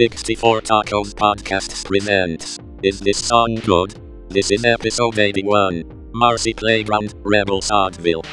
64 Tacos Podcasts presents Is This Song Good? This is episode 81 Marcy Playground, Rebel Sodville.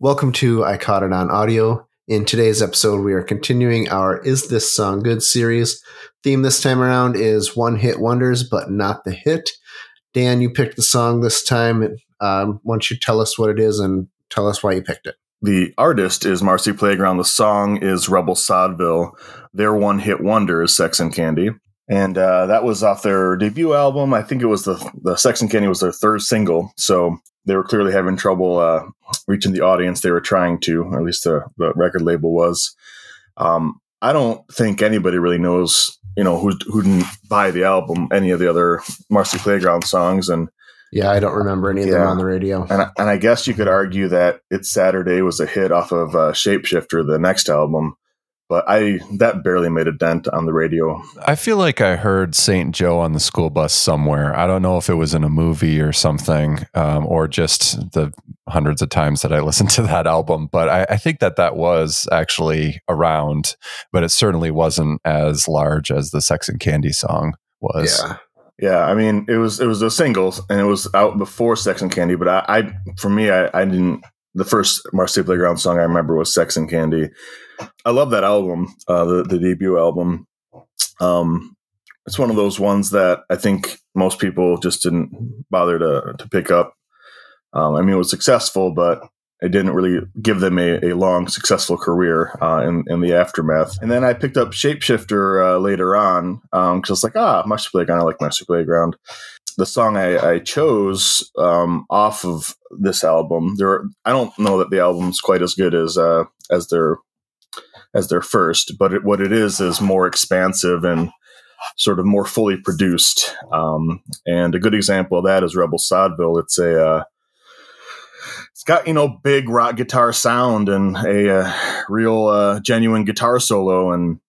Welcome to I Caught It on Audio. In today's episode, we are continuing our Is This Song Good series. Theme this time around is One Hit Wonders, but not the hit. Dan, you picked the song this time. Um, why don't you tell us what it is and tell us why you picked it? The artist is Marcy Playground. The song is Rebel Sodville. Their one hit wonder is Sex and Candy. And uh, that was off their debut album. I think it was the the Sex and Candy was their third single. So they were clearly having trouble uh, reaching the audience they were trying to, or at least the, the record label was. Um, I don't think anybody really knows, you know, who who didn't buy the album, any of the other Marcy Playground songs, and Yeah, I don't remember any of them on the radio. and I, and I guess you could argue that "It's Saturday" was a hit off of uh, Shapeshifter, the next album, but I that barely made a dent on the radio. I feel like I heard St. Joe on the school bus somewhere. I don't know if it was in a movie or something, um, or just the hundreds of times that I listened to that album. But I, I think that that was actually around, but it certainly wasn't as large as the Sex and Candy song was. Yeah. Yeah, I mean, it was it was a single, and it was out before Sex and Candy. But I, I for me, I, I didn't. The first Marcy Playground song I remember was Sex and Candy. I love that album, uh, the the debut album. Um, it's one of those ones that I think most people just didn't bother to to pick up. Um, I mean, it was successful, but it didn't really give them a, a long, successful career uh, in, in the aftermath. And then I picked up Shapeshifter uh, later on because I was like, ah, Marcy Playground. I like Marcy Playground. The song I, I chose um, off of this album, there are, I don't know that the album's quite as good as uh, as their as their first, but it, what it is is more expansive and sort of more fully produced. Um, and a good example of that is Rebel Sodville. It's a uh, it's got you know big rock guitar sound and a uh, real uh, genuine guitar solo and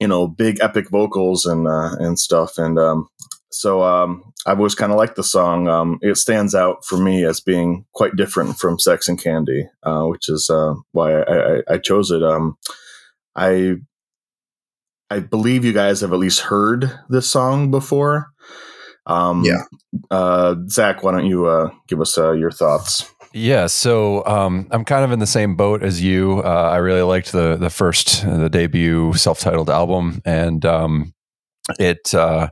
you know big epic vocals and uh, and stuff and um, so um, I've always kind of liked the song. Um, it stands out for me as being quite different from Sex and Candy, uh, which is uh, why I, I, I chose it. Um, I I believe you guys have at least heard this song before. Um, Yeah. Uh, Zach, why don't you uh, give us uh, your thoughts? Yeah, so um, I'm kind of in the same boat as you. Uh, I really liked the the first, the debut self-titled album, and um, it uh,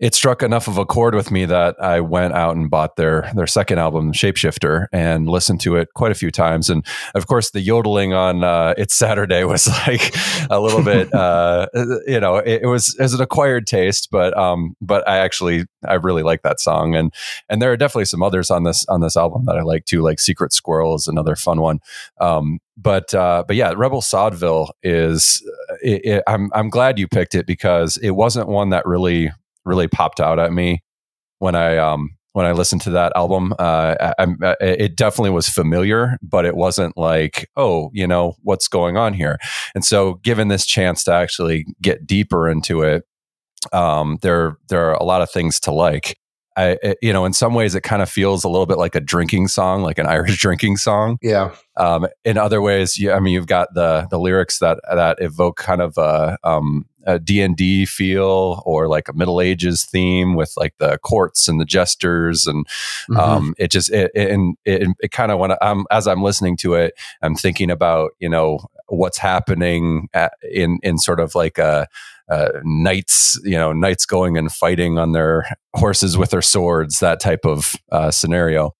it struck enough of a chord with me that I went out and bought their their second album, Shapeshifter, and listened to it quite a few times. And of course, the yodeling on uh, "It's Saturday" was like a little bit, uh, you know, it, it was as an acquired taste, but um, but I actually I really like that song, and and there are definitely some others on this on this album that I like too, like "Secret Squirrel" is another fun one. Um, but uh, but yeah, Rebel Sodville is. It, it, I'm I'm glad you picked it because it wasn't one that really really popped out at me when I um when I listened to that album. Uh, I, I'm- uh, it definitely was familiar, but it wasn't like oh you know what's going on here. And so, given this chance to actually get deeper into it, um, there there are a lot of things to like. I, it- you know, in some ways, it kind of feels a little bit like a drinking song, like an Irish drinking song. Yeah. Um, in other ways, you, I mean, you've got the the lyrics that that evoke kind of a um, a D and D feel or like a Middle Ages theme with like the courts and the jesters, and Mhm. um, it just it, it, and it, it kind of when I'm as I'm listening to it, I'm thinking about you know what's happening at, in in sort of like a. Uh, knights, you know, knights going and fighting on their horses with their swords, that type of uh, scenario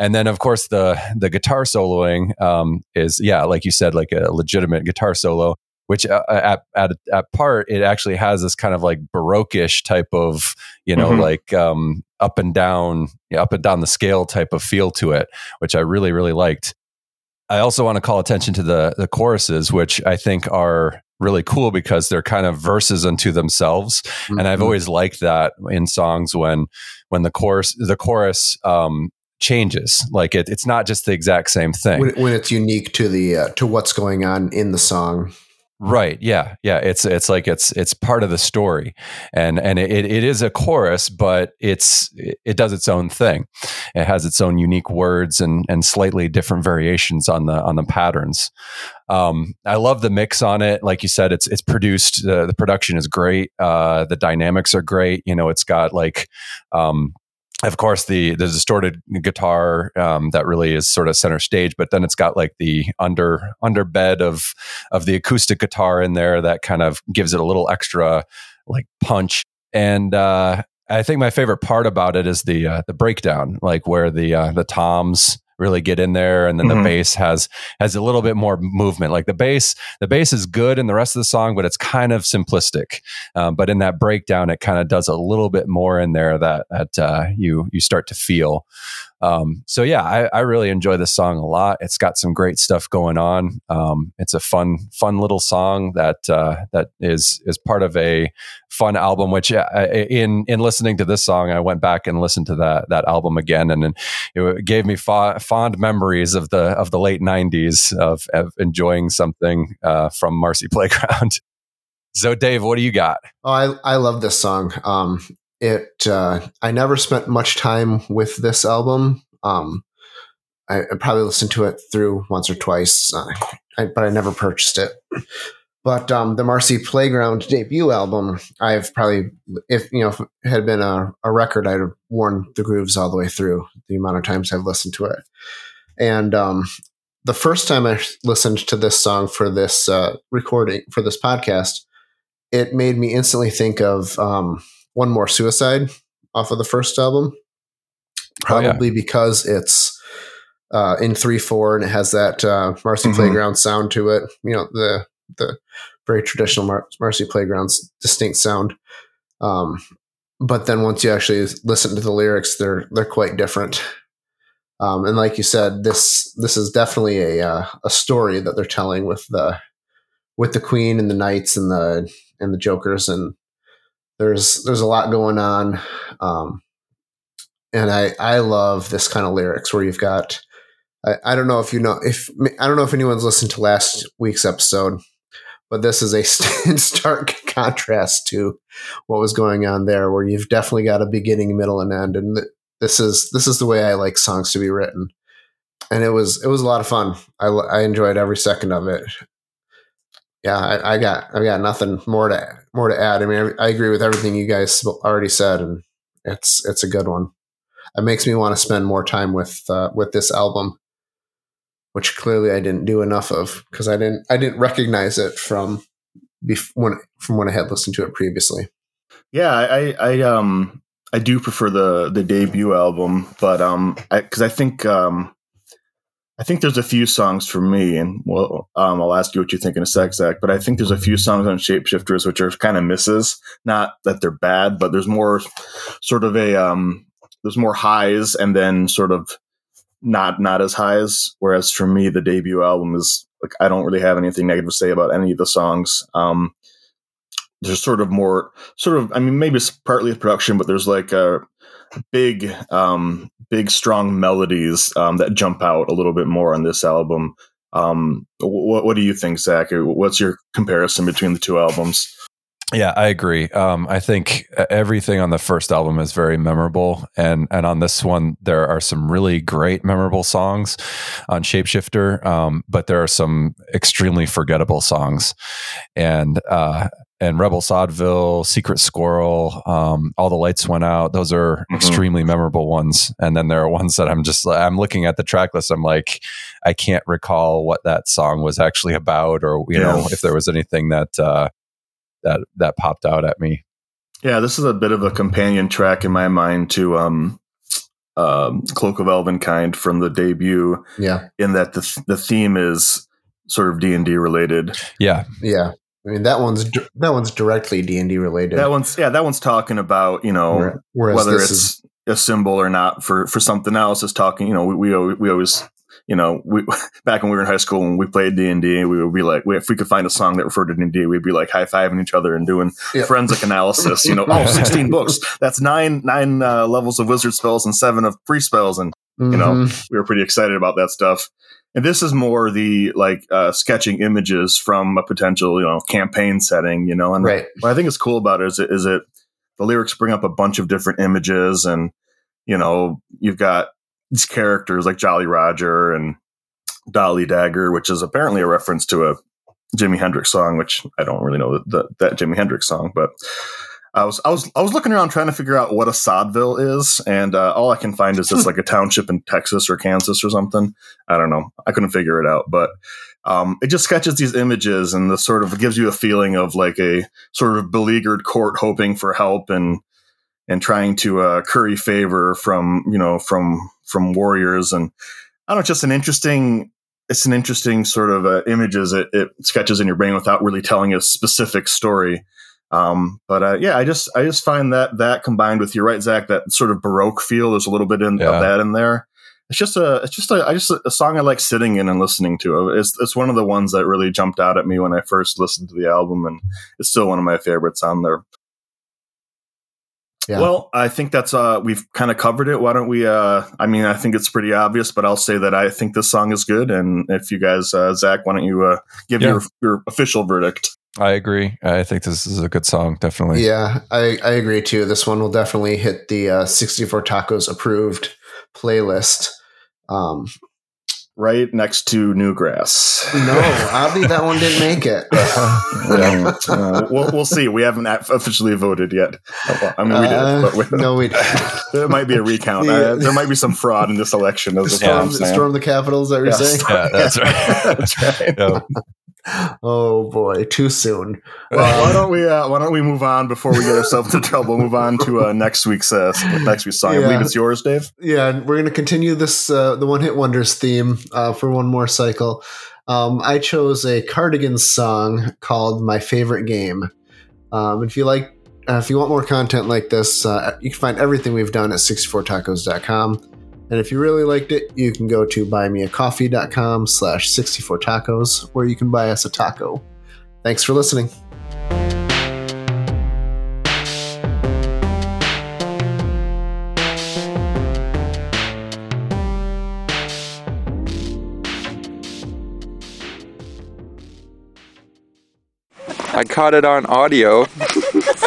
and then of course the the guitar soloing um, is yeah like you said like a legitimate guitar solo which uh, at, at at part it actually has this kind of like baroque-ish type of you know Mhm. like um, up and down yeah, up and down the scale type of feel to it which i really really liked i also want to call attention to the the choruses which i think are really cool because they're kind of verses unto themselves and I've Mhm. always liked that in songs when when the chorus the chorus um, changes. Like it, it's not just the exact same thing. when, when it's unique to the uh, to what's going on in the song. Right. Yeah. Yeah. It's it's like it's it's part of the story, and and it, it is a chorus, but it's it does its own thing. It has its own unique words and and slightly different variations on the on the patterns. Um, I love the mix on it. Like you said, it's it's produced. Uh, the production is great. Uh, the dynamics are great. You know, it's got like um, of course the the distorted guitar um, that really is sort of center stage but then it's got like the under under bed of of the acoustic guitar in there that kind of gives it a little extra like punch. And uh, I think my favorite part about it is the uh, the breakdown like where the uh, the toms really get in there and then mm-hmm. the bass has has a little bit more movement like the bass the bass is good in the rest of the song but it's kind of simplistic um, but in that breakdown it kind of does a little bit more in there that that uh, you you start to feel um, so yeah, I, I, really enjoy this song a lot. It's got some great stuff going on. Um, it's a fun, fun little song that uh, that is is part of a fun album. Which uh, in in listening to this song, I went back and listened to that that album again, and, and it gave me fa- fond memories of the of the late '90s of, of enjoying something uh, from Marcy Playground. So, Dave, what do you got? Oh, I I love this song. Um, it uh, I never spent much time with this album. Um, I, I, probably listened to it through once or twice, uh, I, but I never purchased it. But um, the Marcy Playground debut album, I've probably, if you know, if it had been a, a record, I'd have worn the grooves all the way through. The amount of times I've listened to it, and um, the first time I listened to this song for this uh, recording for this podcast, it made me instantly think of um, one More Suicide off of the first album. Probably oh, yeah. because it's uh, in three four and it has that uh, Marcy mm-hmm. Playground sound to it. You know the the very traditional Mar- Marcy Playground's distinct sound. Um, but then once you actually listen to the lyrics, they're they're quite different. Um, and like you said, this this is definitely a uh, a story that they're telling with the with the Queen and the Knights and the and the Jokers and there's there's a lot going on, um, and I I love this kind of lyrics where you've got. I, I don't know if you know if I don't know if anyone's listened to last week's episode, but this is a stark contrast to what was going on there, where you've definitely got a beginning, middle, and end, and this is this is the way I like songs to be written, and it was it was a lot of fun. I I enjoyed every second of it yeah, I, I, got I got nothing more to more to add. I mean, I, I, agree with everything you guys already said, and it's it's a good one. It makes me want to spend more time with uh, with this album, which clearly I didn't do enough of because I didn't I didn't recognize it from bef- when from when I had listened to it previously. Yeah, I I um I do prefer the the debut album, but um because I, I think um I think there's a few songs for me, and well, um, I'll ask you what you think in a sec, Zach. But I think there's a few songs on Shapeshifters which are kind of misses. Not that they're bad, but there's more sort of a um, there's more highs, and then sort of not not as high as. Whereas for me, the debut album is like I don't really have anything negative to say about any of the songs. Um, there's sort of more sort of I mean maybe it's partly production, but there's like a big, um, big, strong melodies um, that jump out a little bit more on this album. Um, what, what do you think, Zach? What's your comparison between the two albums? Yeah, I agree. Um, I think everything on the first album is very memorable, and and on this one there are some really great memorable songs on Shapeshifter, um, but there are some extremely forgettable songs, and uh, and Rebel Sodville, Secret Squirrel, um, all the lights went out. Those are mm-hmm. extremely memorable ones. And then there are ones that I'm just I'm looking at the track list. I'm like, I can't recall what that song was actually about, or you yeah. know, if there was anything that uh, that that popped out at me. Yeah, this is a bit of a companion track in my mind to um, um, Cloak of Elvenkind from the debut. Yeah, in that the the theme is sort of D and D related. Yeah, yeah. I mean that one's that one's directly D and D related. That one's yeah, that one's talking about you know Whereas whether it's is, a symbol or not for for something else. Is talking you know we we, we always you know we back when we were in high school when we played D and D, we would be like if we could find a song that referred to D and D, we'd be like high fiving each other and doing yep. forensic analysis. You know, oh, 16 books. That's nine nine uh, levels of wizard spells and seven of free spells, and mm-hmm. you know mm-hmm. we were pretty excited about that stuff. and this is more the like uh, sketching images from a potential you know campaign setting you know and Right. what i think is cool about it is it is it the lyrics bring up a bunch of different images and you know you've got these characters like jolly roger and dolly dagger which is apparently a reference to a jimi hendrix song which i don't really know the, that jimi hendrix song but I was I was I was looking around trying to figure out what a sodville is, and uh, all I can find is it's like a township in Texas or Kansas or something. I don't know. I couldn't figure it out, but um, it just sketches these images and the sort of gives you a feeling of like a sort of beleaguered court hoping for help and and trying to uh, curry favor from you know from from warriors and I don't know, just an interesting. It's an interesting sort of uh, images it, it sketches in your brain without really telling a specific story. Um, but uh, yeah, I just I just find that that combined with you're right, Zach, that sort of baroque feel. There's a little bit in, Yeah. of that in there. It's just a it's just a I just a song I like sitting in and listening to. It's it's one of the ones that really jumped out at me when I first listened to the album, and it's still one of my favorites on there. Yeah. Well, I think that's uh we've kind of covered it. Why don't we uh I mean I think it's pretty obvious, but I'll say that I think this song is good and if you guys uh Zach, why don't you uh give Yeah. your your official verdict? I agree. I think this is a good song, definitely. Yeah, I, I agree too. This one will definitely hit the uh, 64 Tacos approved playlist. Um, Right next to Newgrass. no, Avi, that one didn't make it. Yeah. Uh, we'll, we'll see. We haven't officially voted yet. I mean, we Uh, did, but we, no, we there might be a recount. Yeah. Uh, there might be some fraud in this election. As storm, I'm saying. storm the capitals. That we're Yes. saying. Yeah, that's right. That's right. Yeah. Oh boy, too soon. Well, why don't we uh, why don't we move on before we get ourselves into trouble? Move on to uh, next week's uh, next week's song. I believe it's yours, Dave. Yeah, and we're going to continue this uh, the one hit wonders theme uh, for one more cycle. Um, I chose a Cardigans song called "My Favorite Game." Um, if you like, uh, if you want more content like this, uh, you can find everything we've done at 64tacos.com. And if you really liked it, you can go to buymeacoffee.com slash 64tacos, where you can buy us a taco. Thanks for listening. I caught it on audio.